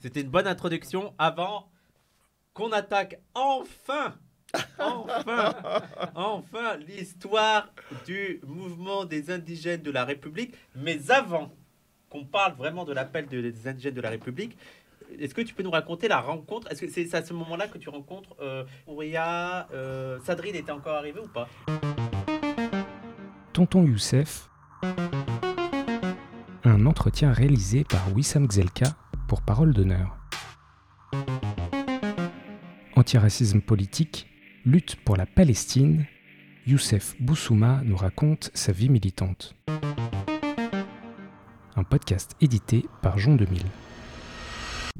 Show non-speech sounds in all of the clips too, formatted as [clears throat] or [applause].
C'était une bonne introduction avant qu'on attaque enfin, [laughs] enfin, enfin l'histoire du mouvement des indigènes de la République. Mais avant qu'on parle vraiment de l'appel des indigènes de la République, est-ce que tu peux nous raconter la rencontre? Est-ce que c'est à ce moment-là que tu rencontres euh, Ouria euh, Sadrine était encore arrivé ou pas? Tonton Youssef. Un entretien réalisé par Wissam Gzelka pour Parole d'honneur. Antiracisme politique, lutte pour la Palestine, Youssef Boussouma nous raconte sa vie militante. Un podcast édité par Jean 2000.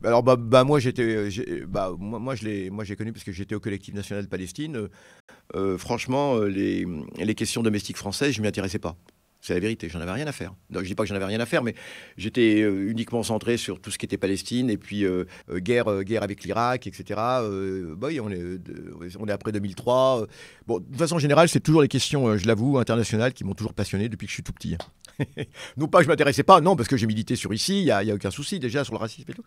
Alors bah, bah moi j'étais bah moi, je l'ai j'ai connu parce que j'étais au collectif national de Palestine. Euh, franchement euh, les, les questions domestiques françaises je m'y intéressais pas. C'est la vérité, j'en avais rien à faire. Donc, je dis pas que j'en avais rien à faire, mais j'étais euh, uniquement centré sur tout ce qui était Palestine et puis euh, euh, guerre, guerre avec l'Irak, etc. Bah on est, on est après 2003. Bon, de façon générale, c'est toujours les questions, je l'avoue, internationales qui m'ont toujours passionné depuis que je suis tout petit. [laughs] non pas que je m'intéressais pas, non, parce que j'ai milité sur ici, il n'y a, a, aucun souci déjà sur le racisme et tout.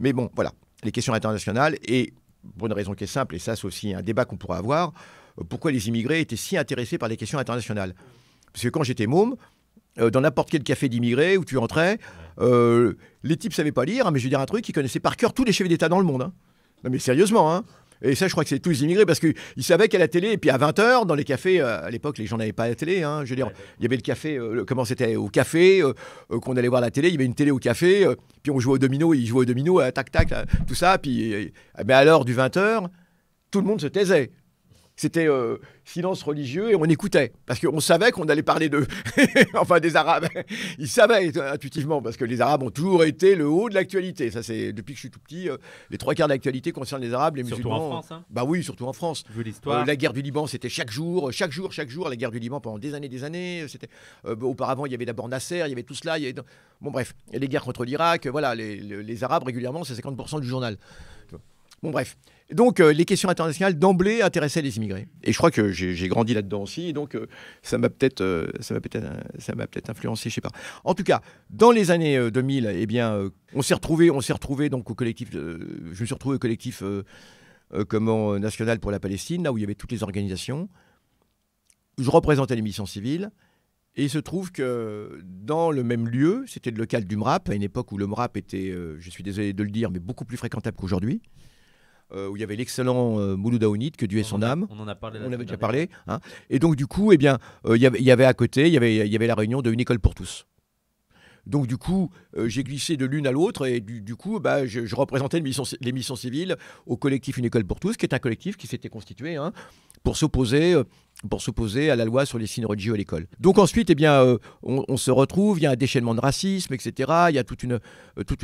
Mais bon, voilà, les questions internationales et pour une raison qui est simple, et ça c'est aussi un débat qu'on pourra avoir, pourquoi les immigrés étaient si intéressés par les questions internationales? Parce que quand j'étais môme, euh, dans n'importe quel café d'immigrés où tu entrais, euh, les types savaient pas lire, hein, mais je vais dire un truc, ils connaissaient par cœur tous les chefs d'État dans le monde. Hein. Non mais sérieusement, hein. Et ça, je crois que c'est tous les immigrés parce qu'ils savaient qu'à la télé, et puis à 20h, dans les cafés, euh, à l'époque, les gens n'avaient pas la télé. Je veux dire, il y avait le café, comment c'était Au café, qu'on allait voir la télé, il y avait une télé au café, puis on jouait au domino, ils jouaient au domino, tac, tac, tout ça. Puis, mais à l'heure du 20h, tout le monde se taisait c'était euh, silence religieux et on écoutait parce qu'on savait qu'on allait parler de, [laughs] enfin des Arabes. Ils savaient intuitivement parce que les Arabes ont toujours été le haut de l'actualité. Ça c'est depuis que je suis tout petit, euh, les trois quarts de l'actualité concernent les Arabes, les surtout musulmans. en France. Hein bah oui, surtout en France. Vu l'histoire. Euh, la guerre du Liban, c'était chaque jour, chaque jour, chaque jour. La guerre du Liban pendant des années, des années. C'était auparavant il y avait d'abord Nasser, il y avait tout cela. Il y avait... Bon bref, et les guerres contre l'Irak. Voilà, les, les, les Arabes régulièrement, c'est 50% du journal. Bon bref. Donc euh, les questions internationales d'emblée intéressaient les immigrés. Et je crois que j'ai grandi là-dedans aussi, donc euh, ça m'a peut-être euh, influencé, je sais pas. En tout cas, dans les années 2000, eh bien, on s'est retrouvé, retrouvé donc au collectif, je me suis retrouvé au collectif comment national pour la Palestine, là où il y avait toutes les organisations. Je représentais les missions civiles. Et il se trouve que dans le même lieu, c'était le local du MRAP, à une époque où le MRAP était, je suis désolé de le dire, mais beaucoup plus fréquentable qu'aujourd'hui. Euh, où il y avait l'excellent euh, Mouloud Aounid, que Dieu ait son a, âme. On en a parlé. On avait déjà parlé. Hein. Et donc, du coup, eh bien, euh, il y, avait à côté, il y avait, y avait la réunion d'une école pour tous. Donc du coup, euh, j'ai glissé de l'une à l'autre et du, coup, bah, je, représentais les missions, les missions, civiles au collectif Une école pour tous, qui est un collectif qui s'était constitué hein, pour s'opposer. Euh, pour s'opposer à la loi sur les signes religieux à l'école. Donc ensuite, eh bien, euh, on, se retrouve, il y a un déchaînement de racisme, etc. Il y a toute une,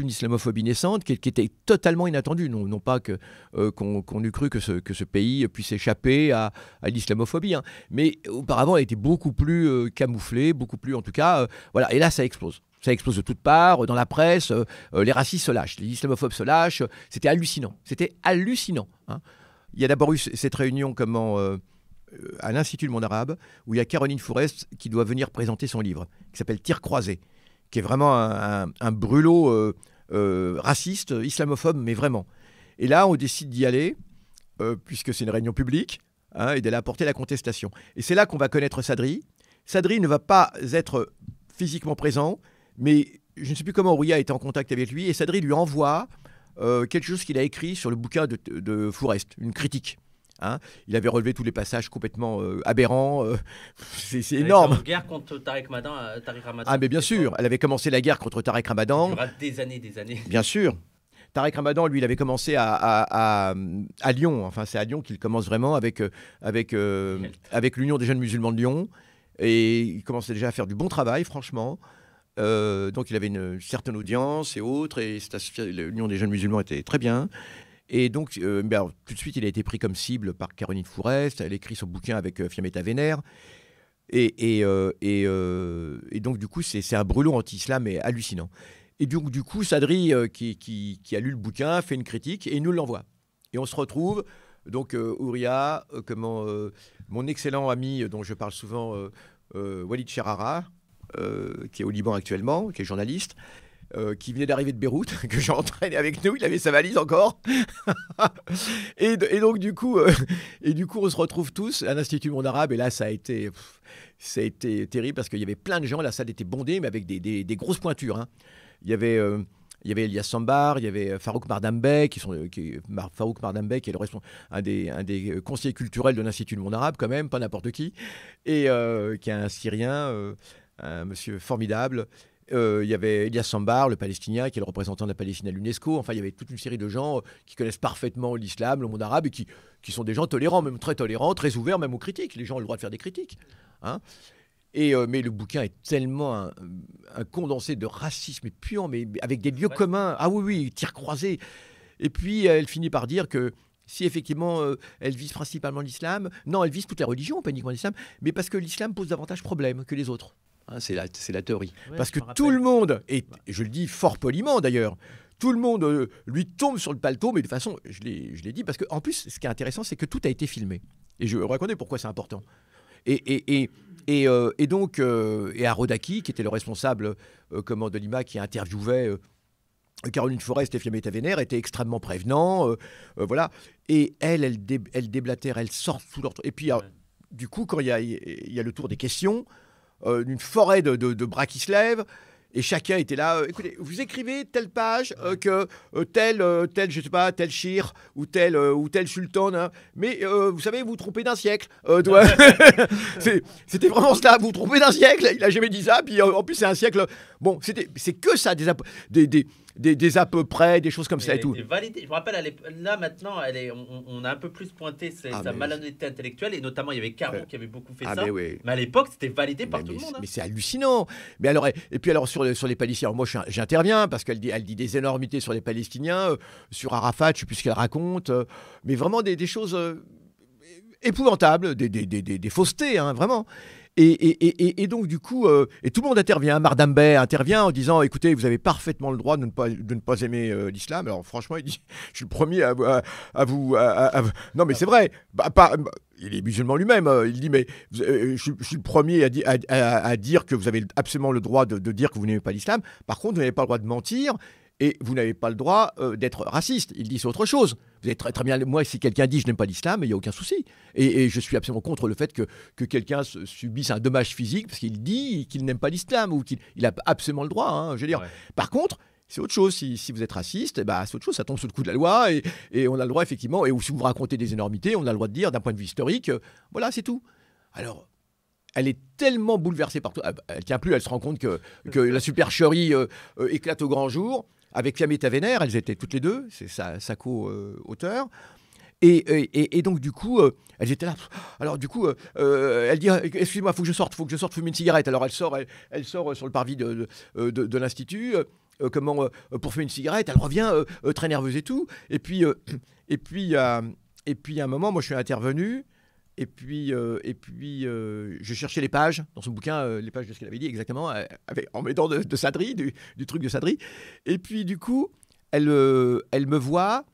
islamophobie naissante qui, était totalement inattendue. Non, pas qu'on, eût cru que ce, pays puisse échapper à, l'islamophobie, hein. mais auparavant, elle était beaucoup plus camouflée, beaucoup plus, en tout cas, voilà. Et là, ça explose. Ça explose de toutes parts, dans la presse, euh, les racistes se lâchent, les islamophobes se lâchent. C'était hallucinant. C'était hallucinant. Hein. Il y a d'abord eu cette réunion comment, euh, à l'Institut du monde arabe, où il y a Caroline Fourest qui doit venir présenter son livre, qui s'appelle Tir croisé, qui est vraiment un, un, brûlot euh, euh, raciste, islamophobe, mais vraiment. Et là, on décide d'y aller, euh, puisque c'est une réunion publique, hein, et d'aller apporter la contestation. Et c'est là qu'on va connaître Sadri. Sadri ne va pas être physiquement présent, mais je ne sais plus comment Ouria était en contact avec lui, et Sadri lui envoie euh, quelque chose qu'il a écrit sur le bouquin de, de Fourest, une critique. Hein il avait relevé tous les passages complètement euh, aberrants. Euh, [laughs] c'est énorme. En guerre contre Madan, Tariq Ramadan. Ah, mais bien sûr. Elle avait commencé la guerre contre Tariq Ramadan. Il y aura des années, des années. Bien sûr. Tariq Ramadan, lui, il avait commencé à, à, à, à Lyon. Enfin, c'est à Lyon qu'il commence vraiment avec, avec, euh, avec l'Union des jeunes musulmans de Lyon. Et il commençait déjà à faire du bon travail, franchement. Euh, donc, il avait une certaine audience et autres. Et l'Union des jeunes musulmans était très bien. Et donc, euh, tout de suite, il a été pris comme cible par Caroline Fourest. Elle écrit son bouquin avec euh, Fiammetta Vénère. Et, et, euh, et, et, donc, du coup, c'est un brûlot anti-islam mais hallucinant. Et donc, du coup, Sadri, qui, a lu le bouquin, fait une critique et nous l'envoie. Et on se retrouve, donc, Ouria, comment, mon excellent ami dont je parle souvent, Walid Cherara, qui est au Liban actuellement, qui est journaliste, euh, qui venait d'arriver de Beyrouth, [laughs] que j'ai entraîné avec nous. Il avait sa valise encore. [laughs] et, donc, du coup, euh, et du coup, on se retrouve tous à l'Institut Monde Arabe. Et là, ça a été, ça a été terrible parce qu'il y avait plein de gens. La salle était bondée, mais avec des, grosses pointures. Hein. Il y avait. Euh, il y avait Elias Sambar, il y avait Farouk Mardambe, qui, sont, Farouk Mardambe, qui est le un un des conseillers culturels de l'Institut du Monde Arabe, quand même, pas n'importe qui, et qui est un Syrien, un monsieur formidable. Euh, il y avait Elias Sambar, le Palestinien, qui est le représentant de la Palestine à l'UNESCO. Enfin, il y avait toute une série de gens euh, qui connaissent parfaitement l'islam, le monde arabe, et qui, qui sont des gens tolérants, même très tolérants, très ouverts, même aux critiques. Les gens ont le droit de faire des critiques. Hein. Et, euh, mais le bouquin est tellement un, condensé de racisme puant, mais avec des lieux communs. Ah oui, oui, tir croisé. Et puis, elle finit par dire que si effectivement elle vise principalement l'islam, non, elle vise toutes les religions, pas uniquement l'islam, mais parce que l'islam pose davantage problème que les autres. Hein, c'est la, la, théorie. Parce que tout le monde, et je le dis fort poliment d'ailleurs, tout le monde euh, lui tombe sur le paletot, mais de toute façon, je l'ai dit, parce qu'en plus, ce qui est intéressant, c'est que tout a été filmé. Et je reconnais pourquoi c'est important. Et, et, et, et, euh, donc, euh, et Arodaki, qui était le responsable comment, de Lima, qui interviewait Caroline Forest et Fiametta Vénère, était extrêmement prévenant. voilà. Et elle, elle, elle déblatère, elle sort sous leur... Et puis, du coup, quand il y a, y a le tour des questions, euh, d'une forêt de, bras qui se lèvent. Et chacun était là. Euh, écoutez, vous écrivez telle page euh, que tel, tel, je sais pas, tel shir ou tel ou tel sultan. Hein. mais vous savez, vous vous trompez d'un siècle. [laughs] c'était vraiment cela. Vous vous trompez d'un siècle. Il a jamais dit ça. Puis en plus, c'est un siècle. Bon, c'était, c'est que ça des, des des, à peu près, des choses comme ça et tout. Validé. Je me rappelle, là maintenant, elle est, on, a un peu plus pointé ah, sa malhonnêteté intellectuelle et notamment il y avait Caron qui avait beaucoup fait ah, ça. Mais, à l'époque, c'était validé par tout le monde. Hein. Mais c'est hallucinant. Mais alors, et, puis alors sur, sur les Palestiniens, moi j'interviens parce qu'elle dit, elle dit des énormités sur les Palestiniens, euh, sur Arafat, je sais plus ce qu'elle raconte, euh, mais vraiment des, choses euh, épouvantables, des, des, des faussetés, hein, vraiment. Et, donc, du coup, euh, et tout le monde intervient. Mardambe intervient en disant Écoutez, vous avez parfaitement le droit de ne pas, aimer euh, l'islam. Alors, franchement, il dit [laughs] Je suis le premier à, vous. non, mais c'est vrai. Bah, pas, il est musulman lui-même. Euh, il dit Mais je, suis le premier à, dire que vous avez absolument le droit de dire que vous n'aimez pas l'islam. Par contre, vous n'avez pas le droit de mentir et vous n'avez pas le droit euh, d'être raciste. Il dit c'est autre chose. Vous êtes très, très bien. Moi, si quelqu'un dit je n'aime pas l'islam, il n'y a aucun souci. Et, je suis absolument contre le fait que, que quelqu'un subisse un dommage physique parce qu'il dit qu'il n'aime pas l'islam ou qu'il il a absolument le droit. Hein, je veux dire. Par contre, c'est autre chose. Si, si, vous êtes raciste, bah, c'est autre chose. Ça tombe sous le coup de la loi et, et, on a le droit effectivement. Et si vous racontez des énormités, on a le droit de dire d'un point de vue historique, euh, voilà, c'est tout. Alors, elle est tellement bouleversée par tout. Ah, bah, elle tient plus, elle se rend compte que, que la supercherie euh, éclate au grand jour avec Fiametta Vénère, elles étaient toutes les deux, c'est sa, co-auteur. Et, et, donc, du coup, euh, elles étaient là. Alors, du coup, euh, elle dit Excuse-moi, faut que je sorte, faut que je sorte fumer une cigarette. Alors, elle sort, elle, sort sur le parvis de, de, l'Institut. Euh, comment pour fumer une cigarette, elle revient très nerveuse et tout. Et puis, et puis, et puis, à un moment, moi, je suis intervenu et puis, euh, et puis euh, je cherchais les pages dans son bouquin, euh, les pages de ce qu'elle avait dit exactement, avec, en mettant de, de Sadri, du, truc de Sadri. Et puis du coup, elle, elle me voit,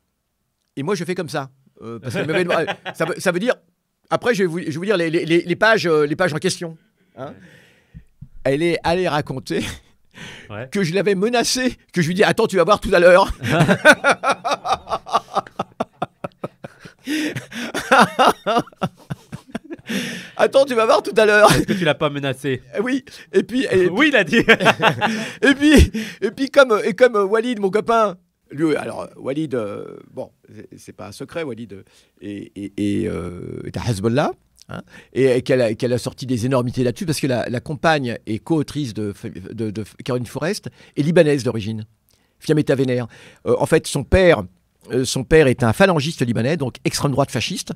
et moi je fais comme ça. parce [laughs] ça, veut, ça, veut, dire, après je vais vous, je vais vous dire les, les, les, pages, les pages en question. Hein. Elle est allée raconter que je l'avais menacé, que je lui dis Attends, tu vas voir tout à l'heure. [laughs] Attends, tu vas voir tout à l'heure. Est-ce que tu l'as pas menacé eh Oui. Et puis. [laughs] oui, il a dit. [laughs] et puis, et puis comme et comme Walid, mon copain. Lui, alors Walid, euh, bon, c'est pas un secret, Walid et et, euh, est à Hezbollah. Hein, et qu'elle a, a, sorti des énormités là-dessus parce que la, compagne et co-autrice de, de, Caroline Forest est libanaise d'origine, Fiametta Vénère. Euh, en fait, son père, son père est un phalangiste libanais, donc extrême droite fasciste.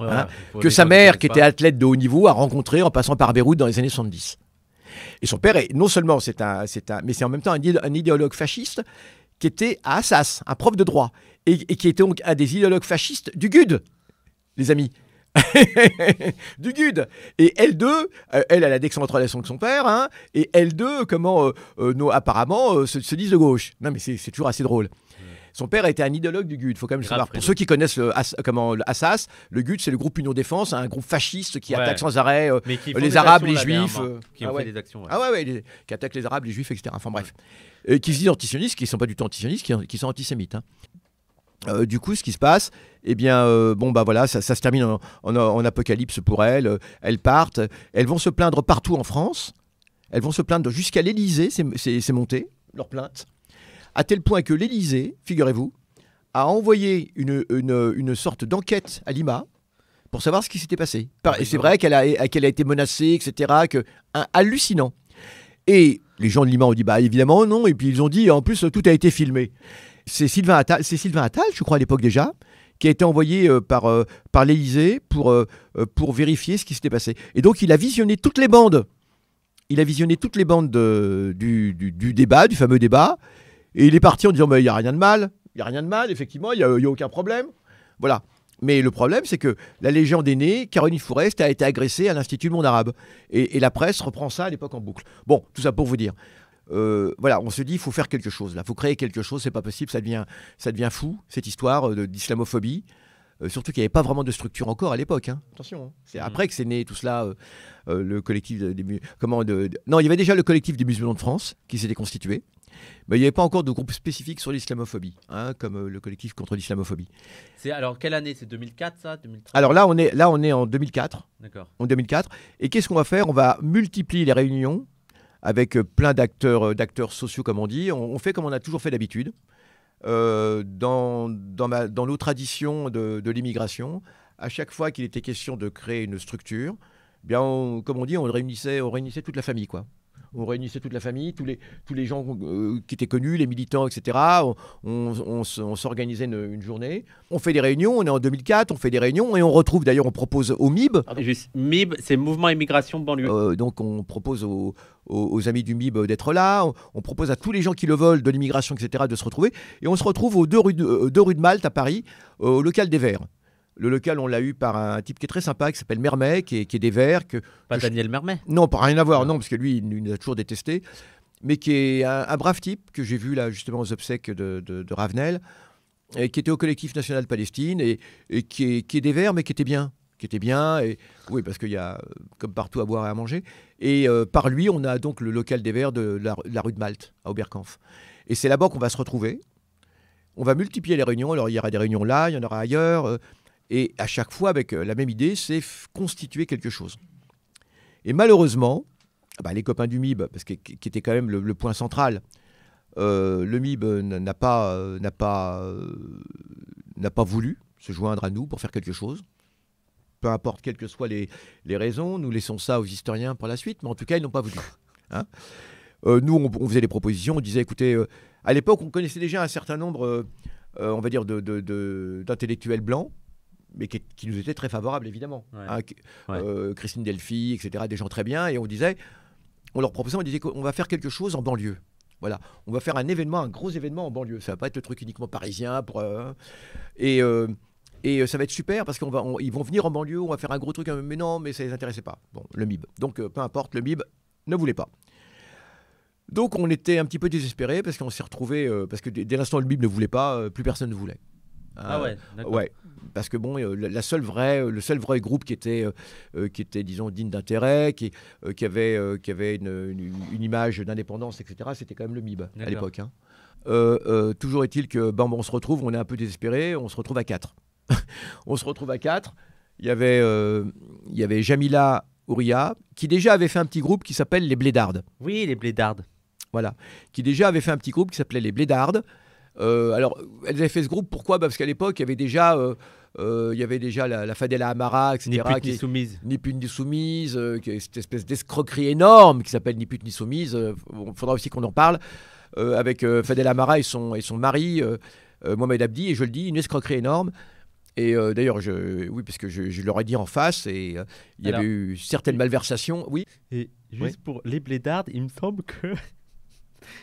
Hein, que sa mère, qui était athlète de haut niveau, a rencontré en passant par Beyrouth dans les années 70. Et son père, est, non seulement c'est un, c'est un, mais c'est en même temps un, idéologue fasciste qui était à Assas, un prof de droit, et, qui était donc un des idéologues fascistes du GUD, les amis. [laughs] du GUD. Et L2, euh, elle, elle a d'excellentes relations avec son père, hein, et L2, comment, euh, euh, apparemment, se, disent de gauche. Non, mais c'est toujours assez drôle. Son père était un idéologue du GUD, il faut quand même Grave, savoir. Pour ceux qui connaissent le, comment, le Assas, le GUD, c'est le groupe Union Défense, un groupe fasciste qui Ouais. attaque sans arrêt euh, les Arabes, actions, les Juifs. euh, Qui ont ah fait ouais. des actions. ouais. Ah ouais, ouais, les- qui attaquent les Arabes, les Juifs, etc. Enfin bref. Et qui se disent antisionistes, qui ne sont pas du tout antisionistes, qui, qui sont antisémites. hein. Euh, du coup, ce qui se passe, eh bien, euh, bon, bah voilà, ça, ça se termine en, en- en apocalypse pour elles. Elles partent, elles vont se plaindre partout en France. Elles vont se plaindre jusqu'à l'Élysée, c'est monté, leur plainte. À tel point que l'Élysée, figurez-vous, a envoyé une, une- une sorte d'enquête à Lima pour savoir ce qui s'était passé. Et c'est vrai qu'elle a, qu'elle a été menacée, etc. Que, un, hallucinant. Et les gens de Lima ont dit, bah évidemment non. Et puis ils ont dit, en plus, tout a été filmé. C'est Sylvain Attal, c'est Sylvain Attal, je crois à l'époque déjà, qui a été envoyé euh, par, euh, par l'Élysée pour, euh, euh, pour vérifier ce qui s'était passé. Et donc il a visionné toutes les bandes. Il a visionné toutes les bandes de- du, du- du débat, du fameux débat. Et il est parti en disant, il n'y a rien de mal. Il n'y a rien de mal, effectivement, il n'y a, a aucun problème. Voilà. Mais le problème, c'est que la légende est née, Caroline Fourest a été agressée à l'Institut du monde arabe. Et, et la presse reprend ça à l'époque en boucle. Bon, tout ça pour vous dire. Euh, voilà, on se dit, il faut faire quelque chose là, il faut créer quelque chose, c'est pas possible, ça devient, ça devient fou, cette histoire euh, d'islamophobie. Euh, surtout qu'il n'y avait pas vraiment de structure encore à l'époque. hein. Attention, hein. c'est Mhm. après que c'est né tout cela, euh, euh, le collectif des comment de, de- non, il y avait déjà le collectif des musulmans de France qui s'était constitué, mais il n'y avait pas encore de groupe spécifique sur l'islamophobie, hein, comme euh, le collectif contre l'islamophobie. C'est alors quelle année? C'est 2004 ça? 2003 Alors là, on est là, on est en 2004. D'accord. en 2004. Et qu'est-ce qu'on va faire? On va multiplier les réunions avec euh, plein d'acteurs, euh, d'acteurs sociaux, comme on dit. On, on fait comme on a toujours fait d'habitude. Euh, dans, dans, ma- dans nos traditions de, de l'immigration, à chaque fois qu'il était question de créer une structure, eh bien, on- comme on dit, on réunissait, on réunissait toute la famille, quoi. On réunissait toute la famille, tous les, tous les gens euh, qui étaient connus, les militants, etc. On, on- on s- on s'organisait une, une journée. On fait des réunions, on est en 2004, on fait des réunions et on retrouve, d'ailleurs, on propose au MIB, Juste, MIB, c'est Mouvement Immigration Banlieue. euh, donc on propose aux, aux- aux amis du MIB d'être là, on, propose à tous les gens qui le veulent, de l'immigration, etc., de se retrouver. Et on se retrouve aux deux rues de, euh, deux rues de Malte à Paris, au local des Verts. Le local, on l'a eu par un type qui est très sympa, qui s'appelle Mermet, qui est, qui est des Verts. Que, Pas que je- Daniel Mermet. Non, pas rien à voir, non, parce que lui, il nous a toujours détesté. Mais qui est un, un brave type que j'ai vu là, justement, aux obsèques de, de- de Ravenel, et qui était au collectif national Palestine, et, et qui, est, qui est des Verts, mais qui était bien. Qui était bien, et oui, parce qu'il y a, euh, comme partout, à boire et à manger. Et euh, par lui, on a donc le local des Verts de la, la rue de Malte, à Oberkampf. Et c'est là-bas qu'on va se retrouver. On va multiplier les réunions. Alors, il y aura des réunions là, il y en aura ailleurs. Euh, et à chaque fois, avec euh, la même idée, c'est constituer quelque chose. Et malheureusement, ah bah, les copains du MIB, parce que, qui était quand même le, point central, euh, le MIB n- n'a pas, euh, n'a pas, euh, n'a pas voulu se joindre à nous pour faire quelque chose. Peu importe quelles que soient les, les raisons, nous laissons ça aux historiens pour la suite, mais en tout cas, ils n'ont pas voulu. hein. Euh, nous, on, faisait des propositions, on disait, écoutez, euh, à l'époque, on connaissait déjà un certain nombre, euh, euh, on va dire, d'intellectuels blancs, mais qui, qui nous étaient très favorables, évidemment. Ouais. Hein, euh, Christine Delphi, etc., des gens très bien, et on disait, on leur proposait, on disait qu'on va faire quelque chose en banlieue. Voilà, on va faire un événement, un gros événement en banlieue. Ça va pas être le truc uniquement parisien. Pour, euh, et, euh, et ça va être super parce qu'ils vont venir en banlieue, on va faire un gros truc. euh, Mais non, mais ça les intéressait pas. Bon, le MIB. Donc, peu importe, le MIB ne voulait pas. Donc, on était un petit peu désespérés parce qu'on s'est retrouvé parce que dès, l'instant où le MIB ne voulait pas, plus personne ne voulait. Ah Euh, ouais, d'accord. Ouais, parce que bon, euh, la seule vraie, euh, le seul vrai groupe qui était, euh, qui était disons, digne d'intérêt, qui, euh, qui avait, euh, qui avait une, une- une image d'indépendance, etc., c'était quand même le MIB à l'époque. hein. Toujours est-il que, bon, bon, on se retrouve, on est un peu désespéré, on se retrouve à 4. [laughs] on se retrouve à 4. Il y avait, il y avait Jamila Ouria, qui déjà avait fait un petit groupe qui s'appelle les Blédardes. Oui, les blédardes. Voilà. Qui déjà avait fait un petit groupe qui s'appelait les Blédardes. Euh, alors, elles avaient fait ce groupe, pourquoi? Bah, Parce qu'à l'époque, il y avait déjà, euh, euh, il y avait déjà la, la Fadela Amara, etc. Ni pute qui- ni soumise. ni pute ni soumise, euh, qui est cette espèce d'escroquerie énorme qui s'appelle Ni pute ni soumise. Il faudra aussi qu'on en parle. avec euh, Fadel Amara et son, et son mari, Mohamed Abdi, et je le dis, une escroquerie énorme. Et d'ailleurs, je, oui, parce que je, je leur ai dit en face, et il y Alors- avait eu certaines malversations. Oui, Et juste Oui. pour les blédardes, il me semble que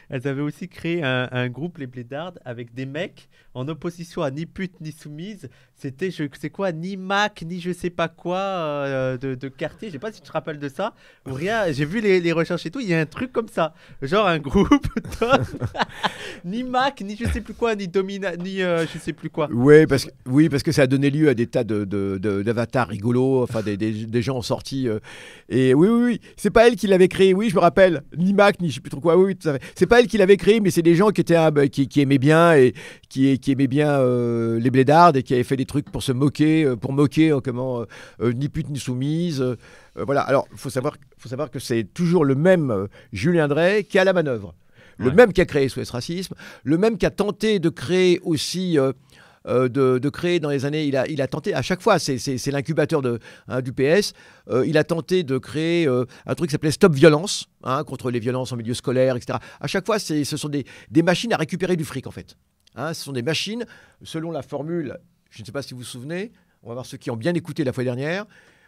elles avaient aussi créé un, groupe, les Blédardes, avec des mecs en opposition à ni pute ni soumise. C'était, je sais quoi, ni Mac, ni je sais pas quoi euh, de, de quartier. Je sais pas si tu te rappelles de ça ou rien. J'ai vu les, les recherches et tout. Il y a un truc comme ça, genre un groupe. [laughs] ni Mac, ni je sais plus quoi, ni Domina, ni euh, je sais plus quoi. Ouais, parce que, oui, parce que ça a donné lieu à des tas de, de- de- d'avatars rigolos, enfin des, des- des gens en sortie. euh, et oui, oui, oui, c'est pas elle qui l'avait créé, oui, je me rappelle. Ni Mac, ni je sais plus trop quoi, oui, oui. C'est pas elle qui l'avait créé, mais c'est des gens qui, étaient, ah, bah, qui, qui aimaient bien et qui, qui aimaient bien euh, les blédards et qui avaient fait des trucs pour se moquer, euh, pour moquer euh, comment, euh, ni pute ni soumise. voilà, alors il faut savoir, faut savoir que c'est toujours le même Julien Drey qui à la manœuvre. Le Ouais. même qui a créé SOS Racisme, le même qui a tenté de créer aussi. de, de créer dans les années, il a, il a tenté à chaque fois, c'est, l'incubateur hein, du PS, euh, il a tenté de créer euh, un truc qui s'appelait Stop Violence, hein, contre les violences en milieu scolaire, etc. À chaque fois, ce sont des, des machines à récupérer du fric en fait. Hein, ce sont des machines, selon la formule, je ne sais pas si vous vous souvenez, on va voir ceux qui ont bien écouté la fois dernière,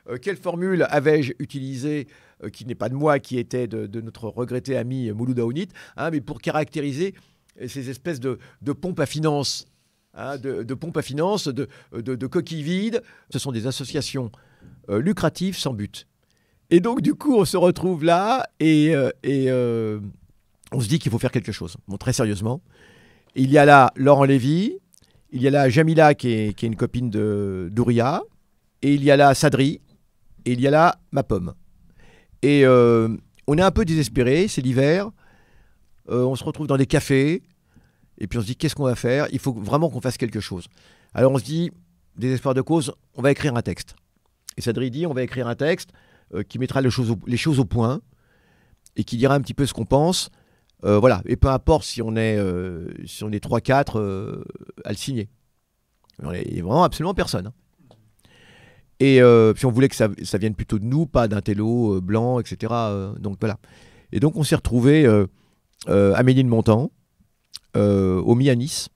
euh, quelle formule avais-je utilisée, euh, qui n'est pas de moi, qui était de, notre regretté ami Mouloud Aounit, hein, mais pour caractériser euh, ces espèces de, de pompes à finances, hein, de, pompes à finances, de, coquilles vides. Ce sont des associations lucratives sans but. Et donc, du coup, on se retrouve là et, et, on se dit qu'il faut faire quelque chose. Bon, très sérieusement. Il y a là Laurent Lévy, il y a là Jamila qui est, une copine de d'Ouria, et il y a là Sadri, et il y a là ma pomme. Et euh, on est un peu désespéré, c'est l'hiver, Euh, on se retrouve dans des cafés, et puis on se dit qu'est-ce qu'on va faire? Il faut vraiment qu'on fasse quelque chose. Alors on se dit, désespoir de cause, on va écrire un texte. Et Sadri dit, on va écrire un texte euh, qui mettra les choses au point, et qui dira un petit peu ce qu'on pense. Euh, voilà, et peu importe si on est, euh, si on est 3-4 euh, à le signer. Il n'y a vraiment absolument personne. hein. Et puis on voulait que ça, vienne plutôt de nous, pas d'un télo blanc, etc. donc voilà. Et donc on s'est retrouvé à Ménilmontant, euh, au Mianis,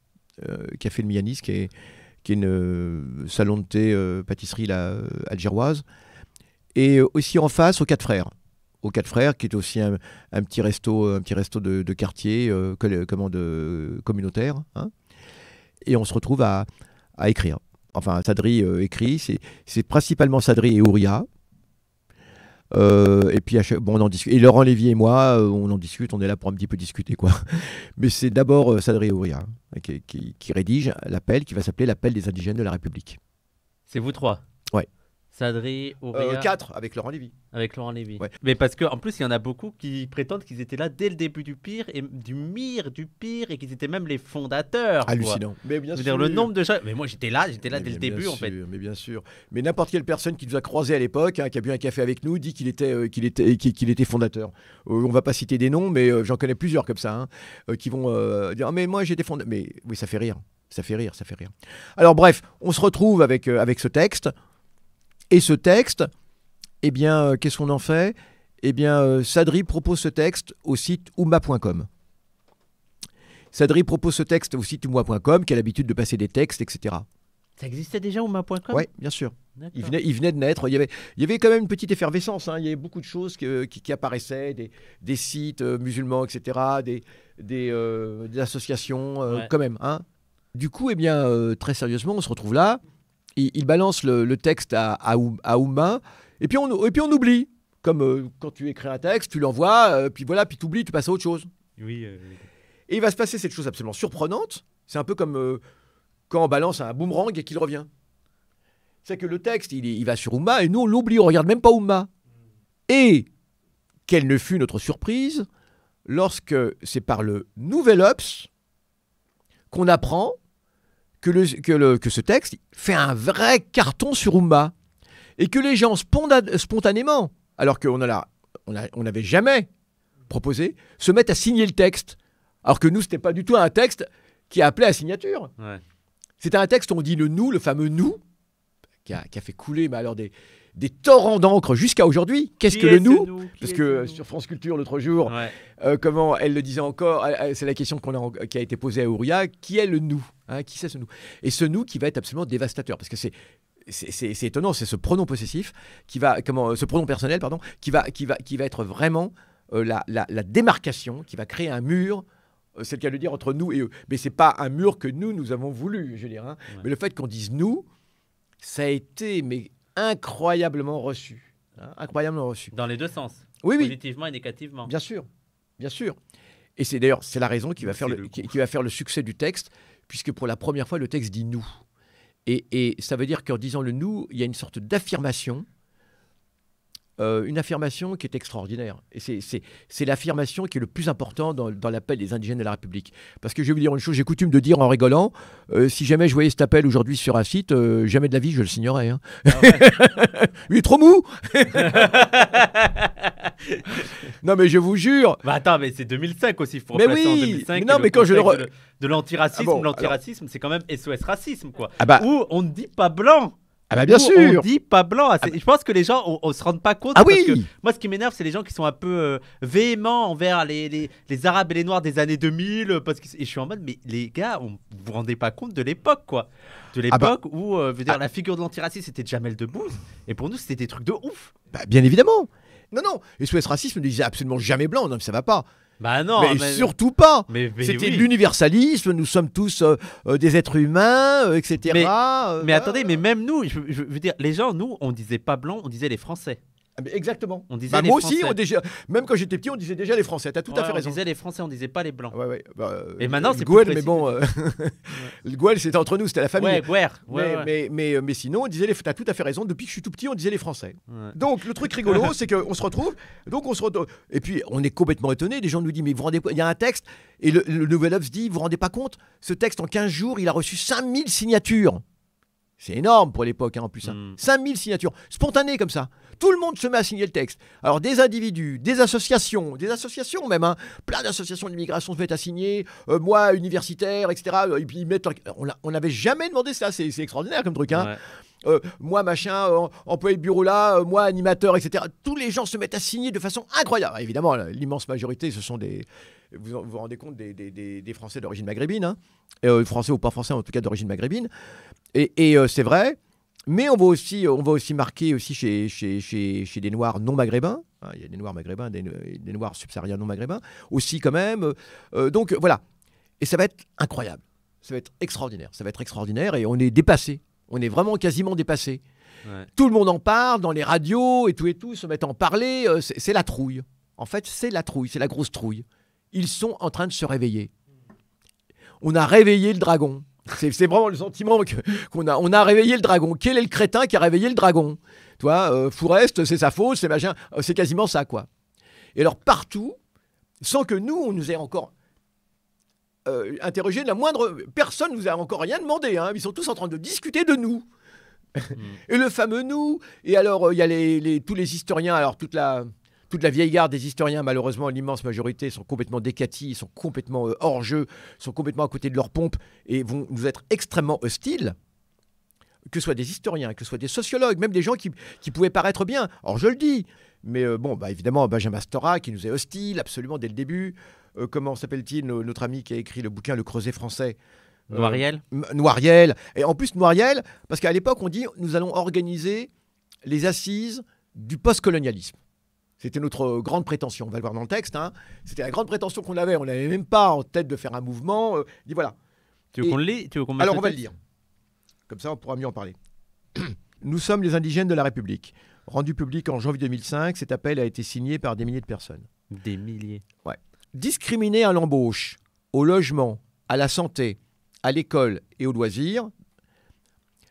Café le Mianis, qui est, qui une salon de thé, pâtisserie algéroise, et aussi en face aux Quatre Frères. Aux Quatre Frères, qui est aussi un, un petit resto, un petit resto de, de quartier, euh, comment de, communautaire. hein. Et on se retrouve à, à écrire. Enfin, Sadri euh, écrit, c'est c'est principalement Sadri et Ouria. Euh, et puis, bon, on en discute. Et Laurent Lévy et moi, euh, on en discute, on est là pour un petit peu discuter, quoi. [laughs] Mais c'est d'abord euh, Sadri et Ouria hein, qui, qui- qui rédige l'appel qui va s'appeler l'appel des indigènes de la République. C'est vous trois? Ouais. Sadri, Euh, Ouria, quatre avec Laurent Lévy. avec Laurent Lévy. Ouais. Mais parce que en plus, il y en a beaucoup qui prétendent qu'ils étaient là dès le début du pire et du mire du pire et qu'ils étaient même les fondateurs. quoi. Hallucinant. Mais bien Je veux dire le nombre de gens. Mais moi, j'étais là, j'étais là Mais dès le début en fait. sûr, Mais bien sûr. Mais n'importe quelle personne qui nous a croisés à l'époque, hein, qui a bu un café avec nous, dit qu'il était, euh, qu'il était, qu'il était fondateur. Euh, on va pas citer des noms, mais euh, j'en connais plusieurs comme ça, hein, euh, qui vont euh, dire Ah, mais moi j'étais fondateur. Mais oui, ça fait rire. Ça fait rire, ça fait rire. Alors bref, on se retrouve avec, euh, avec ce texte. Et ce texte, eh bien, euh, qu'est-ce qu'on en fait? Eh bien, euh, Sadri propose ce texte au site ouma.com. Sadri propose ce texte au site ouma.com, qui a l'habitude de passer des textes, etc. Ça existait déjà ouma.com Oui, bien sûr. Il venait, il venait de naître. Il y avait, il y avait quand même une petite effervescence. hein. Il y avait beaucoup de choses que- qui, qui apparaissaient, des, des sites euh, musulmans, etc., des, des, euh, des associations, euh, Ouais. quand même. hein. Du coup, eh bien, euh, très sérieusement, on se retrouve là. Il, il balance le, le texte à, à, et puis on, et puis on oublie. Comme euh, quand tu écris un texte, tu l'envoies, euh, puis voilà, puis tu oublies, tu passes à autre chose. Oui. euh, Et il va se passer cette chose absolument surprenante. C'est un peu comme quand on balance un boomerang et qu'il revient. C'est que le texte, il, va sur Oumma et nous, on l'oublie, on regarde même pas Oumma. Et quelle ne fut notre surprise lorsque c'est par le Nouvel Ops qu'on apprend que, le- que le- que ce texte fait un vrai carton sur Oumma. Et que les gens spontanément, alors qu'on n'avait on jamais proposé, se mettent à signer le texte. Alors que nous, c'était pas du tout un texte qui appelait à signature. Ouais. C'était un texte on dit le nous, le fameux nous, qui a, qui a fait couler mais alors des, des torrents d'encre jusqu'à aujourd'hui. Qu'est-ce que le nous Parce que euh, sur France Culture l'autre jour, Ouais. euh, comment elle le disait encore, c'est la question qu'on a en- qui a été posée à Ouria, qui est le nous hein, Qui c'est ce nous? Et ce nous qui va être absolument dévastateur, parce que c'est c'est- étonnant, c'est ce pronom possessif qui va, comment, euh, ce pronom personnel, pardon, qui va, qui va, qui va être vraiment euh, la, la- la démarcation, qui va créer un mur. C'est le cas de le dire entre nous et eux. Mais c'est pas un mur que nous, nous avons voulu, je veux dire. hein. Ouais. Mais le fait qu'on dise nous, ça a été mais incroyablement reçu. hein, incroyablement reçu. Dans les deux sens, Oui, oui, positivement et négativement. bien sûr. Bien sûr. Et c'est d'ailleurs, c'est la raison qui va, faire le, le qui, coup. qui va faire le succès du texte, puisque pour la première fois, le texte dit nous. Et, et ça veut dire qu'en disant le nous, il y a une sorte d'affirmation, euh, une affirmation qui est extraordinaire. Et c'est- c'est c'est l'affirmation qui est le plus important dans, dans l'appel des indigènes de la République. Parce que je vais vous dire une chose, j'ai coutume de dire en rigolant, euh, si jamais je voyais cet appel aujourd'hui sur un site, euh, jamais de la vie je le signerais. hein. Ah ouais. [laughs] Il est trop mou [laughs] Non mais je vous jure Bah attends, mais c'est 2005 aussi, il faut Mais en oui, 2005. mais non, mais quand je le re- De, de l'antiracisme, Ah bon, l'antiracisme, c'est quand même SOS racisme, quoi. Ah bah, Où on ne dit pas blanc. Ah bah bien Où sûr On dit pas blanc. Ah, c'est- Je pense que les gens, on, on se rend pas compte. Ah parce oui que Moi, ce qui m'énerve, c'est les gens qui sont un peu euh, véhéments envers les, les, les Arabes et les Noirs des années 2000. euh, Parce que, et je suis en mode, mais les gars, on, vous vous rendez pas compte de l'époque, quoi. De Ah bah. l'époque où, euh, je veux dire, Ah. la figure de l'antiracisme, c'était Jamel Debbouze. Et pour nous, c'était des trucs de ouf. Bah, bien évidemment. Non, non. Et SOS Racisme ne disait absolument jamais blanc. Non, mais ça va pas. Bah non, mais, mais, surtout pas. mais- mais C'était oui. l'universalisme. Nous sommes tous euh, euh, des êtres humains, euh, etc. Mais- attendez, mais même nous, je, je veux dire, les gens, nous, on disait pas blanc, on disait les Français. Ah, exactement. On disait Bah, les moi aussi, on déjà, même quand j'étais petit, on disait déjà les Français. T'as tout à fait on raison. disait les Français, on disait pas les blancs. Ouais, ouais, bah, Et maintenant, c'est Gouel, mais bon, euh, [laughs] le Gouel, c'était entre nous, c'était la famille. Mais, mais, mais, euh, mais sinon, on disait les. T'as tout à fait raison. Depuis que je suis tout petit, on disait les Français. Donc le truc rigolo, [laughs] c'est qu'on se retrouve. Donc on se retrouve. Et puis on est complètement étonné. Des gens nous disent mais vous rendez Il y a un texte et le, le Nouvel Obs dit vous vous rendez pas compte Ce texte en 15 jours, il a reçu 5000 signatures. C'est énorme pour l'époque hein, en plus. hein. Mm. 5000 signatures, spontanées comme ça. Tout le monde se met à signer le texte. Alors des individus, des associations, des associations même, hein. plein d'associations d'immigration se mettent à signer. Euh, moi, universitaire, etc. Et puis ils mettent. On n'avait jamais demandé ça. C'est extraordinaire comme truc. Hein Ouais. euh, moi machin, euh, employé de bureau là, euh, moi animateur, etc. Tous les gens se mettent à signer de façon incroyable. Évidemment, l'immense majorité, ce sont des, vous vous, rendez compte, des, des- des- des Français d'origine maghrébine, hein. Euh, français ou pas français, en tout cas d'origine maghrébine. Et, et, euh, c'est vrai. Mais on va aussi, on va aussi marquer aussi chez, chez, chez, chez des Noirs non maghrébins. hein, Il y a des Noirs maghrébins, des, des Noirs subsahariens non maghrébins aussi quand même. Euh, donc voilà. Et ça va être incroyable. Ça va être extraordinaire. Ça va être extraordinaire et on est dépassé. On est vraiment quasiment dépassé. Ouais. Tout le monde en parle dans les radios et tout et tout, se mettent à en parler. c'est la trouille. En fait, c'est la trouille, c'est la grosse trouille. Ils sont en train de se réveiller. On a réveillé le dragon. C'est vraiment le sentiment qu'on a. On a réveillé le dragon. Quel est le crétin qui a réveillé le dragon? Tu vois, euh, Fourest, c'est sa faute, c'est machin. Euh, C'est quasiment ça, quoi. Et alors, partout, sans que nous, on nous ait encore euh, interrogé de la moindre. Personne nous a encore rien demandé. hein. Ils sont tous en train de discuter de nous. [laughs] Et le fameux nous. Et alors, euh, il y a les, les- tous les historiens, alors toute la, toute la vieille garde des historiens, malheureusement, l'immense majorité sont complètement décatis, sont complètement euh, hors jeu, sont complètement à côté de leur pompe et vont nous être extrêmement hostiles. Que ce soit des historiens, que ce soit des sociologues, même des gens qui, qui pouvaient paraître bien. Or, je le dis. Mais euh, bon, bah, évidemment, Benjamin Stora, qui nous est hostile absolument dès le début. Euh, comment s'appelle-t-il, no- notre ami qui a écrit le bouquin Le Creuset français? Euh, Noiriel Noiriel. Et en plus, Noiriel, parce qu'à l'époque, on dit nous allons organiser les assises du postcolonialisme. C'était notre euh, grande prétention. On va le voir dans le texte. hein. C'était la grande prétention qu'on avait. On n'avait même pas en tête de faire un mouvement. euh, dit voilà. Tu veux qu'on le lit? Tu veux Alors, on va le lire. Comme ça, on pourra mieux en parler. [clears throat] Nous sommes les indigènes de la République. Rendu public en janvier 2005, cet appel a été signé par des milliers de personnes. Des milliers. discriminés à l'embauche, au logement, à la santé, à l'école et aux loisirs,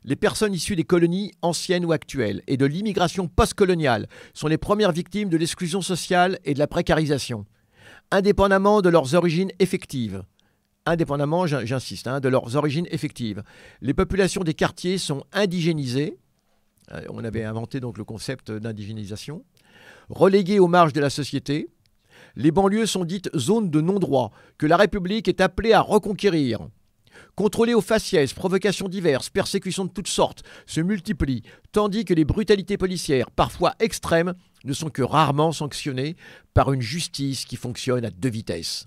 les personnes issues des colonies anciennes ou actuelles et de l'immigration postcoloniale sont les premières victimes de l'exclusion sociale et de la précarisation, indépendamment de leurs origines effectives. Indépendamment, j'in- j'insiste, hein, de leurs origines effectives. Les populations des quartiers sont indigénisées. Euh, On avait inventé donc le concept d'indigénisation. Reléguées aux marges de la société, les banlieues sont dites zones de non-droit que la République est appelée à reconquérir. Contrôlées aux faciès, provocations diverses, persécutions de toutes sortes se multiplient, tandis que les brutalités policières, parfois extrêmes, ne sont que rarement sanctionnées par une justice qui fonctionne à deux vitesses.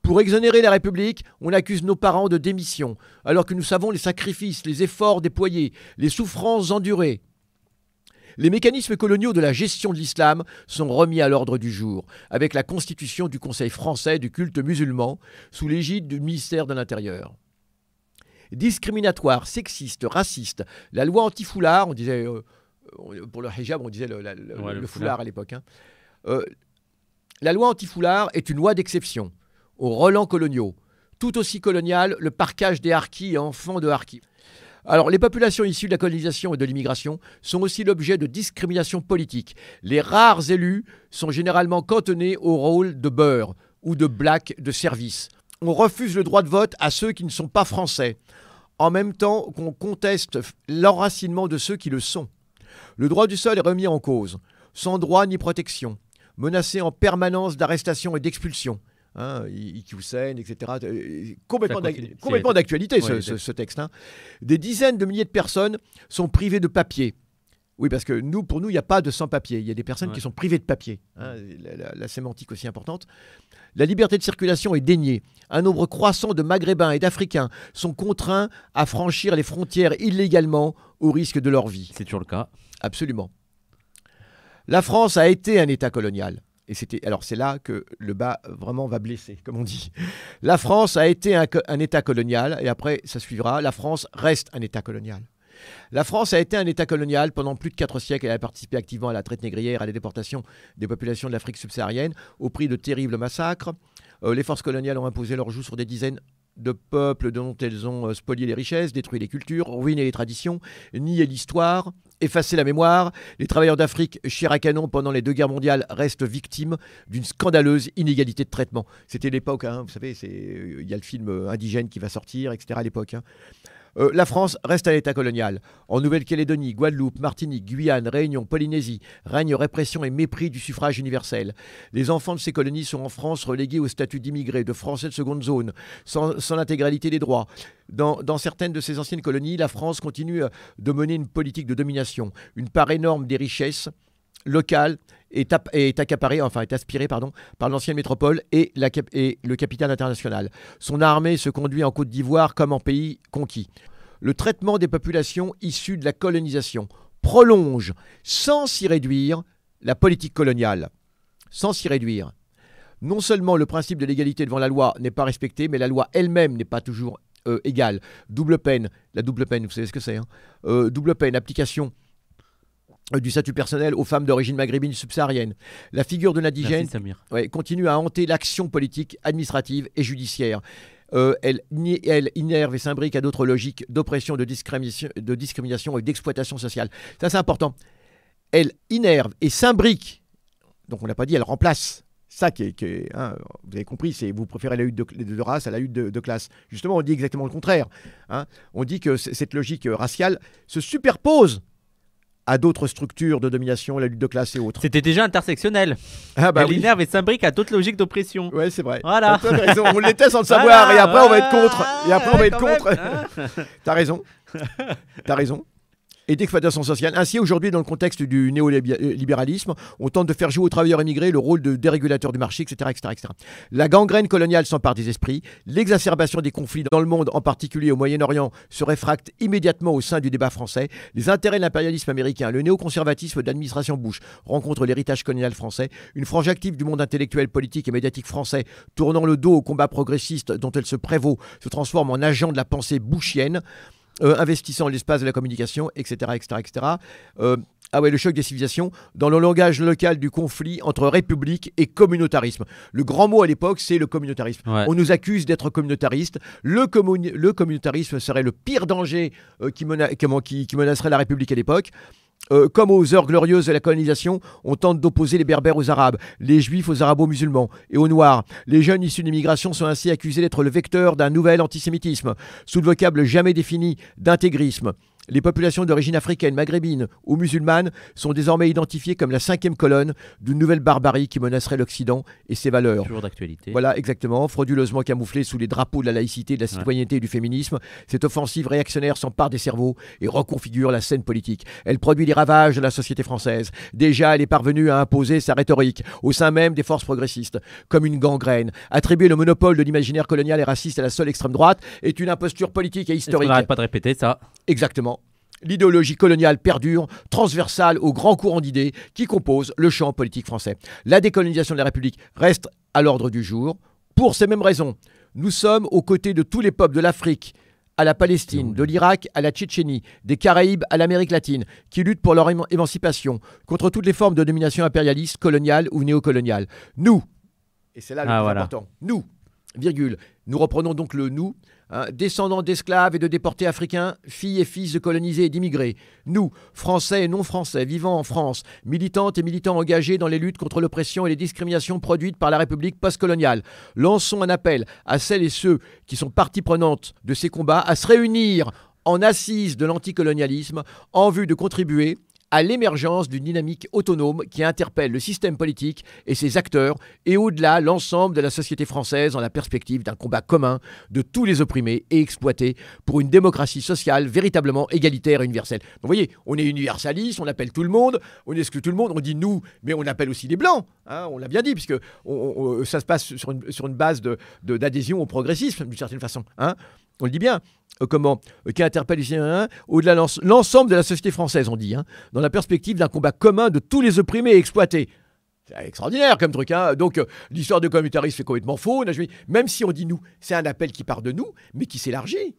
Pour exonérer la République, on accuse nos parents de démission, alors que nous savons les sacrifices, les efforts déployés, les souffrances endurées. Les mécanismes coloniaux de la gestion de l'islam sont remis à l'ordre du jour, avec la constitution du Conseil français du culte musulman, sous l'égide du ministère de l'Intérieur. Discriminatoire, sexiste, raciste, la loi anti-foulard, on disait, euh, pour le hijab, on disait le, la- le- Ouais, le le foulard foulard. à l'époque. hein. Euh, la loi anti-foulard est une loi d'exception aux relents coloniaux. Tout aussi colonial, le parquage des harkis et enfants de harkis. Alors, les populations issues de la colonisation et de l'immigration sont aussi l'objet de discrimination politique. Les rares élus sont généralement cantonnés au rôle de beurre ou de black de service. On refuse le droit de vote à ceux qui ne sont pas français, en même temps qu'on conteste l'enracinement de ceux qui le sont. Le droit du sol est remis en cause, sans droit ni protection, menacé en permanence d'arrestation et d'expulsion. Hein, Iki Hussein, etc. Euh, Complètement d'actualité ce, Ouais, ce- ce texte. hein. Des dizaines de milliers de personnes sont privées de papier. Oui, parce que nous, pour nous, il n'y a pas de sans-papier. Il y a des personnes Ouais. qui sont privées de papier. hein, la, la- la sémantique aussi importante. La liberté de circulation est déniée. Un nombre croissant de Maghrébins et d'Africains sont contraints à franchir les frontières illégalement au risque de leur vie. C'est toujours le cas. Absolument. La France a été un État colonial. Et c'était alors c'est là que le bas vraiment va blesser, comme on dit. La France a été un État colonial et après ça suivra. La France reste un État colonial. La France a été un État colonial pendant plus de quatre siècles. Elle a participé activement à la traite négrière, à la déportation des populations de l'Afrique subsaharienne, au prix de terribles massacres. Euh, les forces coloniales ont imposé leur joug sur des dizaines de peuples dont elles ont euh, spolié les richesses, détruit les cultures, ruiné les traditions, nié l'histoire, effacé la mémoire. Les travailleurs d'Afrique, chair à canon pendant les deux guerres mondiales, restent victimes d'une scandaleuse inégalité de traitement. C'était l'époque, hein, vous savez, euh, il y a le film euh, Indigène qui va sortir, etc. à l'époque. hein. Euh, la France reste un État colonial. En Nouvelle-Calédonie, Guadeloupe, Martinique, Guyane, Réunion, Polynésie, règne répression et mépris du suffrage universel. Les enfants de ces colonies sont en France relégués au statut d'immigrés, de Français de seconde zone, sans, l'intégralité des droits. Dans, certaines de ces anciennes colonies, la France continue de mener une politique de domination. Une part énorme des richesses locales est, ap- est accaparée, enfin est pardon, par l'ancienne métropole et, le capital international. Son armée se conduit en Côte d'Ivoire comme en pays conquis. Le traitement des populations issues de la colonisation prolonge, sans s'y réduire, la politique coloniale. Sans s'y réduire. Non seulement le principe de l'égalité devant la loi n'est pas respecté, mais la loi elle-même n'est pas toujours euh, égale. Double peine, la double peine, vous savez ce que c'est. hein Euh, double peine, application du statut personnel aux femmes d'origine maghrébine subsaharienne. La figure de l'indigène ouais, continue à hanter l'action politique, administrative et judiciaire. Euh, elle, elle innerve et s'imbrique à d'autres logiques d'oppression, de discrimination, de discrimination et d'exploitation sociale. Ça, c'est important. Elle innerve et s'imbrique. Donc, on n'a pas dit elle remplace. Ça qui est, qui est, hein, vous avez compris, c'est vous préférez la lutte de, de race à la lutte de, de classe. Justement, on dit exactement le contraire. hein. On dit que cette logique euh, raciale se superpose à d'autres structures de domination, la lutte de classe et autres. C'était déjà intersectionnel. Ah bah Elle oui. innerve et s'imbrique à d'autres logiques d'oppression. Ouais, c'est vrai. Voilà. T'as raison, On l'était sans le savoir et après on va être contre. Et après on va être contre. [laughs] T'as raison. T'as raison. Et d'exploitation sociale. Ainsi, aujourd'hui, dans le contexte du néolibéralisme, on tente de faire jouer aux travailleurs immigrés le rôle de dérégulateur du marché, etc., etc., etc. La gangrène coloniale s'empare des esprits. L'exacerbation des conflits dans le monde, en particulier au Moyen-Orient, se réfracte immédiatement au sein du débat français. Les intérêts de l'impérialisme américain, le néoconservatisme de l'administration Bush rencontrent l'héritage colonial français. Une frange active du monde intellectuel, politique et médiatique français, tournant le dos au combat progressiste dont elle se prévaut, se transforme en agent de la pensée bushienne euh, investissant l'espace de la communication, etc. etc., etc. Euh, ah ouais, le choc des civilisations, dans le langage local du conflit entre république et communautarisme. Le grand mot à l'époque, c'est le communautarisme. Ouais. On nous accuse d'être communautariste. Le, le communautarisme serait le pire danger euh, qui, mena- qui menacerait la République à l'époque. Euh, comme aux heures glorieuses de la colonisation, on tente d'opposer les berbères aux arabes, les juifs aux arabo-musulmans et aux noirs. Les jeunes issus d'immigration sont ainsi accusés d'être le vecteur d'un nouvel antisémitisme, sous le vocable jamais défini d'intégrisme. Les populations d'origine africaine, maghrébine ou musulmane sont désormais identifiées comme la cinquième colonne d'une nouvelle barbarie qui menacerait l'Occident et ses valeurs. Toujours d'actualité. Voilà, exactement, frauduleusement camouflée sous les drapeaux de la laïcité, de la citoyenneté et du féminisme, cette offensive réactionnaire s'empare des cerveaux et reconfigure la scène politique. Elle produit les ravages de la société française. Déjà, elle est parvenue à imposer sa rhétorique au sein même des forces progressistes, comme une gangrène. Attribuer le monopole de l'imaginaire colonial et raciste à la seule extrême droite est une imposture politique et historique. n'arrête pas de répéter ça? Exactement. L'idéologie coloniale perdure, transversale aux grands courants d'idées qui composent le champ politique français. La décolonisation de la République reste à l'ordre du jour. Pour ces mêmes raisons, nous sommes aux côtés de tous les peuples de l'Afrique, à la Palestine, de l'Irak à la Tchétchénie, des Caraïbes à l'Amérique latine, qui luttent pour leur émancipation, contre toutes les formes de domination impérialiste, coloniale ou néocoloniale. Nous, et c'est là le ah, plus important, nous, virgule, nous reprenons donc le nous, Hein, descendants d'esclaves et de déportés africains, filles et fils de colonisés et d'immigrés, nous, Français et non-Français, vivant en France, militantes et militants engagés dans les luttes contre l'oppression et les discriminations produites par la République postcoloniale, lançons un appel à celles et ceux qui sont partie prenante de ces combats à se réunir en assise de l'anticolonialisme en vue de contribuer à l'émergence d'une dynamique autonome qui interpelle le système politique et ses acteurs, et au-delà l'ensemble de la société française dans la perspective d'un combat commun de tous les opprimés et exploités pour une démocratie sociale véritablement égalitaire et universelle. vous voyez, on est universaliste, on appelle tout le monde, on exclut tout le monde, on dit nous, mais on appelle aussi les blancs, hein, on l'a bien dit, puisque ça se passe sur une, base d'adhésion au progressisme, d'une certaine façon. Hein on le dit bien, euh, comment, euh, qui interpelle ici hein, au-delà l'ensemble de la société française, on dit, hein, dans la perspective d'un combat commun de tous les opprimés et exploités. C'est extraordinaire comme truc. Hein. Donc euh, l'histoire de communautarisme est complètement faux. Même si on dit nous, c'est un appel qui part de nous, mais qui s'élargit.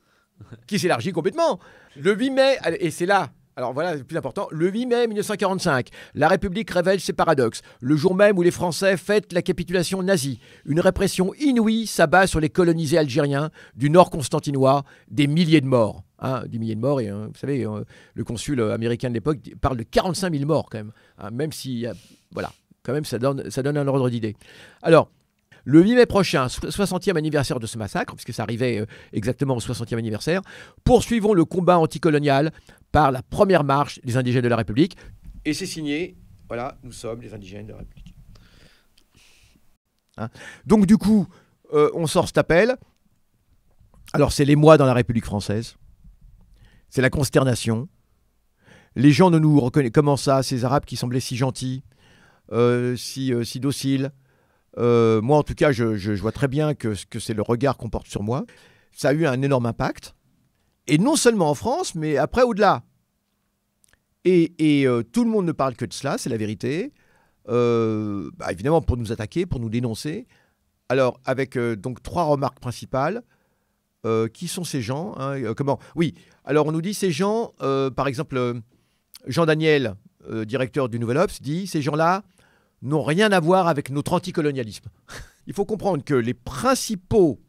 qui s'élargit complètement. Le 8 mai, et c'est là alors voilà, le plus important, le 8 mai 1945, la République révèle ses paradoxes. Le jour même où les Français fêtent la capitulation nazie, une répression inouïe s'abat sur les colonisés algériens du nord constantinois, des milliers de morts. Hein, des milliers de morts, et hein, vous savez, euh, le consul américain de l'époque parle de 45 000 morts quand même, hein, même si, voilà, quand même ça donne, ça donne un ordre d'idée. Alors, le 8 mai prochain, 60e anniversaire de ce massacre, puisque ça arrivait euh, exactement au 60e anniversaire, poursuivons le combat anticolonial par la première marche des indigènes de la République. Et c'est signé, voilà, nous sommes les indigènes de la République. Hein Donc du coup, euh, on sort cet appel. Alors c'est les mois dans la République française. C'est la consternation. Les gens ne nous reconnaissent comment ça, ces Arabes qui semblaient si gentils, euh, si, si dociles, euh, moi, en tout cas, je, vois très bien que, que c'est le regard qu'on porte sur moi. Ça a eu un énorme impact. Et non seulement en France, mais après au-delà. Et, euh, tout le monde ne parle que de cela, c'est la vérité. Euh, bah, évidemment, pour nous attaquer, pour nous dénoncer. Alors, avec donc trois remarques principales. qui sont ces gens hein, Comment? Oui. Alors, on nous dit ces gens, par exemple, Jean Daniel, directeur du Nouvel Obs, dit ces gens-là, n'ont rien à voir avec notre anticolonialisme. [laughs] Il faut comprendre que les principaux,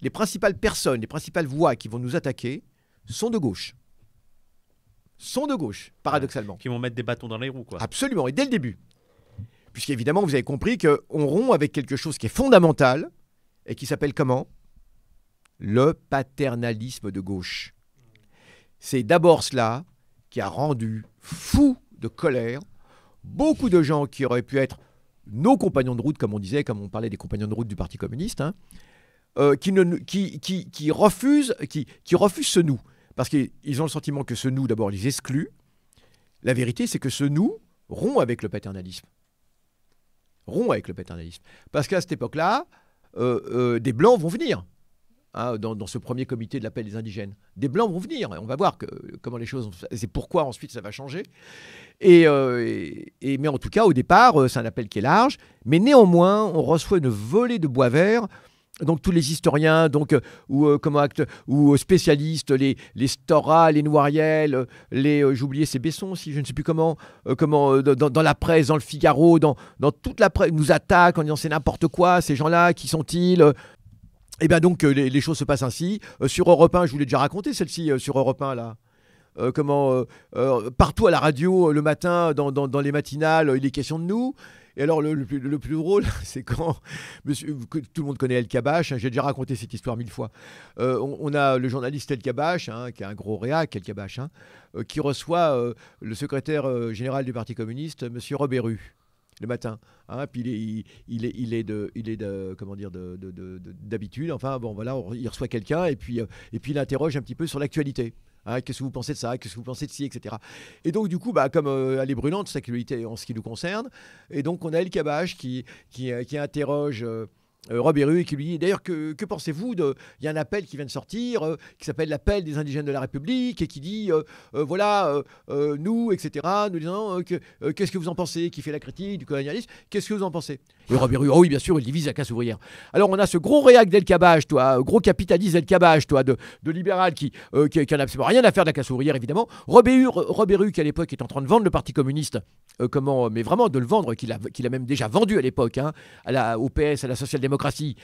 les principales personnes, les principales voix qui vont nous attaquer sont de gauche. Sont de gauche, paradoxalement. qui vont mettre des bâtons dans les roues, quoi. Absolument, et dès le début. Puisqu'évidemment, vous avez compris qu'on rompt avec quelque chose qui est fondamental et qui s'appelle comment? Le paternalisme de gauche. C'est d'abord cela qui a rendu fou de colère beaucoup de gens qui auraient pu être nos compagnons de route, comme on disait, comme on parlait des compagnons de route du Parti communiste, qui refusent ce nous. Parce qu'ils ont le sentiment que ce nous, d'abord, les exclut. La vérité, c'est que ce nous rompt avec le paternalisme. Rompt avec le paternalisme. Parce qu'à cette époque-là, euh, euh, des Blancs vont venir. Hein, dans, ce premier comité de l'appel des indigènes. Des blancs vont venir, on va voir comment les choses, c'est pourquoi ensuite ça va changer. Euh, mais en tout cas, au départ, euh, c'est un appel qui est large, mais néanmoins, on reçoit une volée de bois vert. Donc tous les historiens, donc euh, ou comment ou spécialistes, les les Stora, les Noiriel, les j'oubliais ces Besson si je ne sais plus comment, comment dans, la presse, dans le Figaro, dans dans toute la presse nous attaquent en disant c'est n'importe quoi, ces gens-là, qui sont-ils et eh bien donc euh, les, choses se passent ainsi. Euh, sur Europe 1, je vous l'ai déjà raconté celle-ci euh, sur Europe 1 là. comment partout à la radio le matin dans, les matinales il est question de nous. Et alors le, plus, drôle, [laughs] c'est quand monsieur, tout le monde connaît El Kabash, hein, j'ai déjà raconté cette histoire mille fois. On, a le journaliste El Kabash, hein, qui est un gros réac, El Kabash, hein, qui reçoit le secrétaire général du Parti communiste, monsieur Robéru le matin. Hein, puis il est, il, est, il est de, il est de, comment dire, d'habitude. Enfin bon, voilà, il reçoit quelqu'un et puis, euh, et puis il interroge un petit peu sur l'actualité. Hein, qu'est-ce que vous pensez de ça Qu'est-ce que vous pensez de ci, etc. Et donc du coup, bah, comme euh, elle est brûlante, cette actualité en ce qui nous concerne, et donc on a El Kabach qui, qui, euh, qui interroge. Robert qui lui dit d'ailleurs que, pensez-vous de il y a un appel qui vient de sortir euh, qui s'appelle l'appel des indigènes de la République et qui dit euh, voilà nous etc nous disons que, qu'est-ce que vous en pensez qui fait la critique du colonialisme qu'est-ce que vous en pensez? Et Robert oh oui bien sûr il divise la classe ouvrière. Alors on a ce gros réac d'El Cabage toi gros capitaliste d'El Cabage toi de, de libéral qui, qui, absolument rien à faire de la classe ouvrière évidemment. Robert Robert qui à l'époque est en train de vendre le parti communiste comment mais vraiment de le vendre qu'il a qu'il a même déjà vendu à l'époque hein, à la au PS à la social-démocratie qui,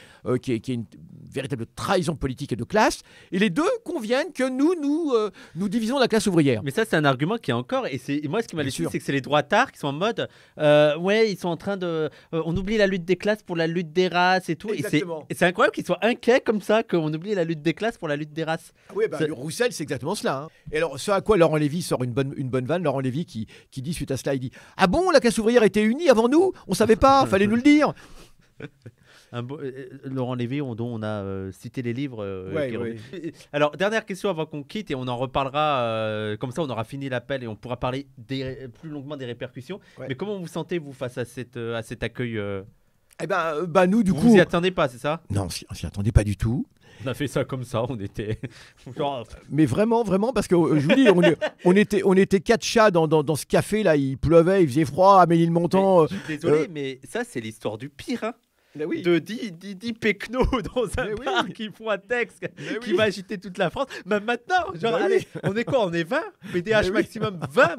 est, qui, est, une véritable trahison politique et de classe. Et les deux conviennent que nous, nous, euh, nous divisons la classe ouvrière. Mais ça, c'est un argument qui est encore. Et c'est moi, ce qui m'a laissé, c'est que c'est les droitards qui sont en mode euh, ouais, ils sont en train de. Euh, on oublie la lutte des classes pour la lutte des races et tout. Et c'est incroyable qu'ils soient inquiets comme ça, qu'on oublie la lutte des classes pour la lutte des races. Ah oui, bah, Roussel, c'est exactement cela. Hein. Et alors, ce à quoi Laurent Lévy sort une bonne, une bonne vanne, Laurent Lévy qui, qui dit suite à cela il dit Ah bon, la classe ouvrière était unie avant nous? On savait pas, [laughs] fallait nous le dire. Un euh, euh, Laurent Lévy, dont on a euh, cité les livres. [laughs] Alors, dernière question avant qu'on quitte et on en reparlera. comme ça, on aura fini l'appel et on pourra parler plus longuement des répercussions. Mais comment vous sentez, vous, face à, cette, à cet accueil Eh ben, bah, nous, du vous coup. Vous y attendez pas, c'est ça? Non, on s'y attendait pas du tout. On a fait ça comme ça, on était. [laughs] Mais vraiment, vraiment, parce que je vous dis, [laughs] on, était, on était quatre chats dans, dans, ce café là, il pleuvait, il faisait froid, Amélie le Montant. désolé, mais ça, c'est l'histoire du pire. Hein de 10, 10, 10 pecnos dans un bar qui font un texte qui va agiter toute la France. Même maintenant, genre, allez, on est quoi On est 20 PDH maximum 20,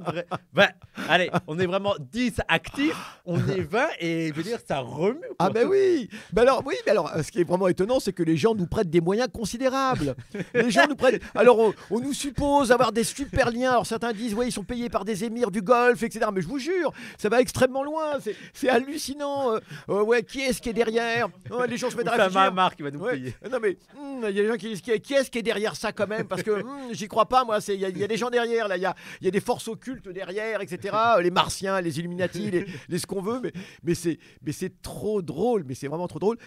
20, Allez, on est vraiment 10 actifs, on est 20 et je veux dire, ça remue. Ah ben oui mais alors, oui, mais alors, ce qui est vraiment étonnant, c'est que les gens nous prêtent des moyens considérables. les gens nous prêtent. Alors, on, nous suppose avoir des super liens. Alors, certains disent, oui, ils sont payés par des émirs du Golfe, etc. Mais je vous jure, ça va extrêmement loin. C'est hallucinant. Euh, euh, ouais, qui est-ce qui est derrière. les gens se mettent à réfléchir. marque qui va nous payer. Non mais hmm, il y a des gens qui disent qui est-ce qui est derrière ça quand même? Parce que hmm, j'y crois pas moi. Il y, a des gens derrière là. Il y a, y a, des forces occultes derrière, etc. Les Martiens, les Illuminati, les, les ce qu'on veut. Mais mais c'est trop drôle. Mais c'est vraiment trop drôle.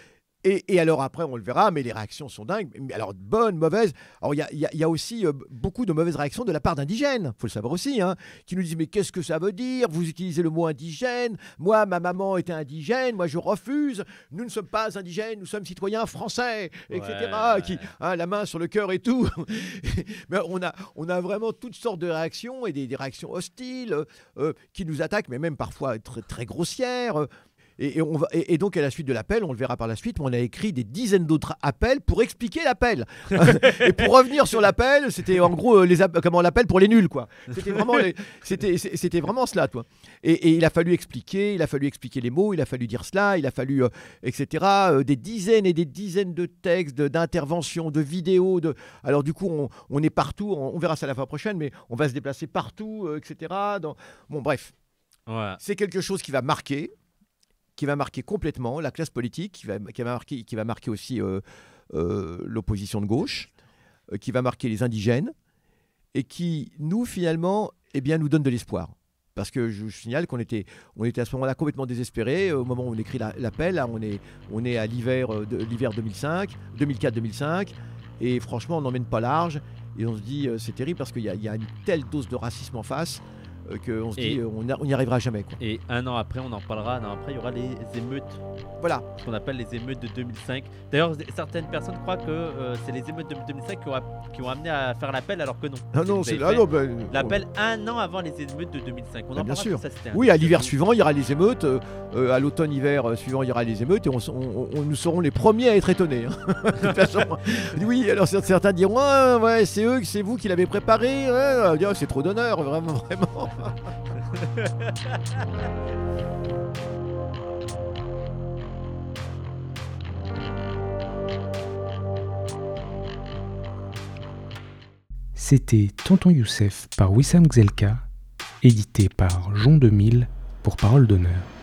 Et, alors après, on le verra, mais les réactions sont dingues. Mais alors, bonnes, mauvaises. Alors, il y, a, aussi euh, beaucoup de mauvaises réactions de la part d'indigènes, il faut le savoir aussi, hein, qui nous disent, mais qu'est-ce que ça veut dire? Vous utilisez le mot indigène. Moi, ma maman était indigène, moi je refuse. Nous ne sommes pas indigènes, nous sommes citoyens français, etc. Qui, hein, la main sur le cœur et tout. [laughs] mais on a, on a vraiment toutes sortes de réactions et des, réactions hostiles euh, qui nous attaquent, mais même parfois très, très grossières. Et, on va, et, donc, à la suite de l'appel, on le verra par la suite, mais on a écrit des dizaines d'autres appels pour expliquer l'appel. [laughs] et pour revenir sur l'appel, c'était en gros euh, les comment l'appel pour les nuls, quoi. C'était vraiment, c'était, c'était vraiment cela, toi. Et, il a fallu expliquer, il a fallu expliquer les mots, il a fallu dire cela, il a fallu, euh, etc. Euh, des dizaines et des dizaines de textes, d'interventions, de, vidéos. De... Alors, du coup, on, est partout, on, verra ça la fois prochaine, mais on va se déplacer partout, etc. Dans... Bon, bref. C'est quelque chose qui va marquer qui va marquer complètement la classe politique, qui va, qui va, marquer, qui va marquer aussi euh, euh, l'opposition de gauche, euh, qui va marquer les indigènes, et qui, nous, finalement, eh bien, nous donne de l'espoir. Parce que je, signale qu'on était, on était à ce moment-là complètement désespérés. Au moment où on écrit l'appel, on, est, on est à l'hiver l'hiver 2005, 2004-2005, et franchement, on n'emmène pas large. Et on se dit, c'est terrible parce qu'il y, a une telle dose de racisme en face qu'on se dit on n'y arrivera jamais. Quoi. Et un an après, on en parlera, un an après, il y aura les émeutes. Voilà. Ce qu'on appelle les émeutes de 2005. D'ailleurs, certaines personnes croient que euh, c'est les émeutes de 2005 qui ont, qui ont amené à faire l'appel, alors que non. Non, non, c'est là. Ben, l'appel un an avant les émeutes de 2005. On en bien sûr. Ça, oui, à l'hiver suivant, il y aura les émeutes. Euh, à l'automne-hiver suivant, il y aura les émeutes. Et on, nous serons les premiers à être étonnés. Hein. [laughs] de toute façon, [laughs] oui, alors certains diront ouais, c'est eux, c'est vous qui l'avez préparé. c'est trop d'honneur, vraiment, vraiment. [laughs] C'était Tonton Youssef par Wissam Gzelka, édité par Jean 2000 pour Parole d'honneur.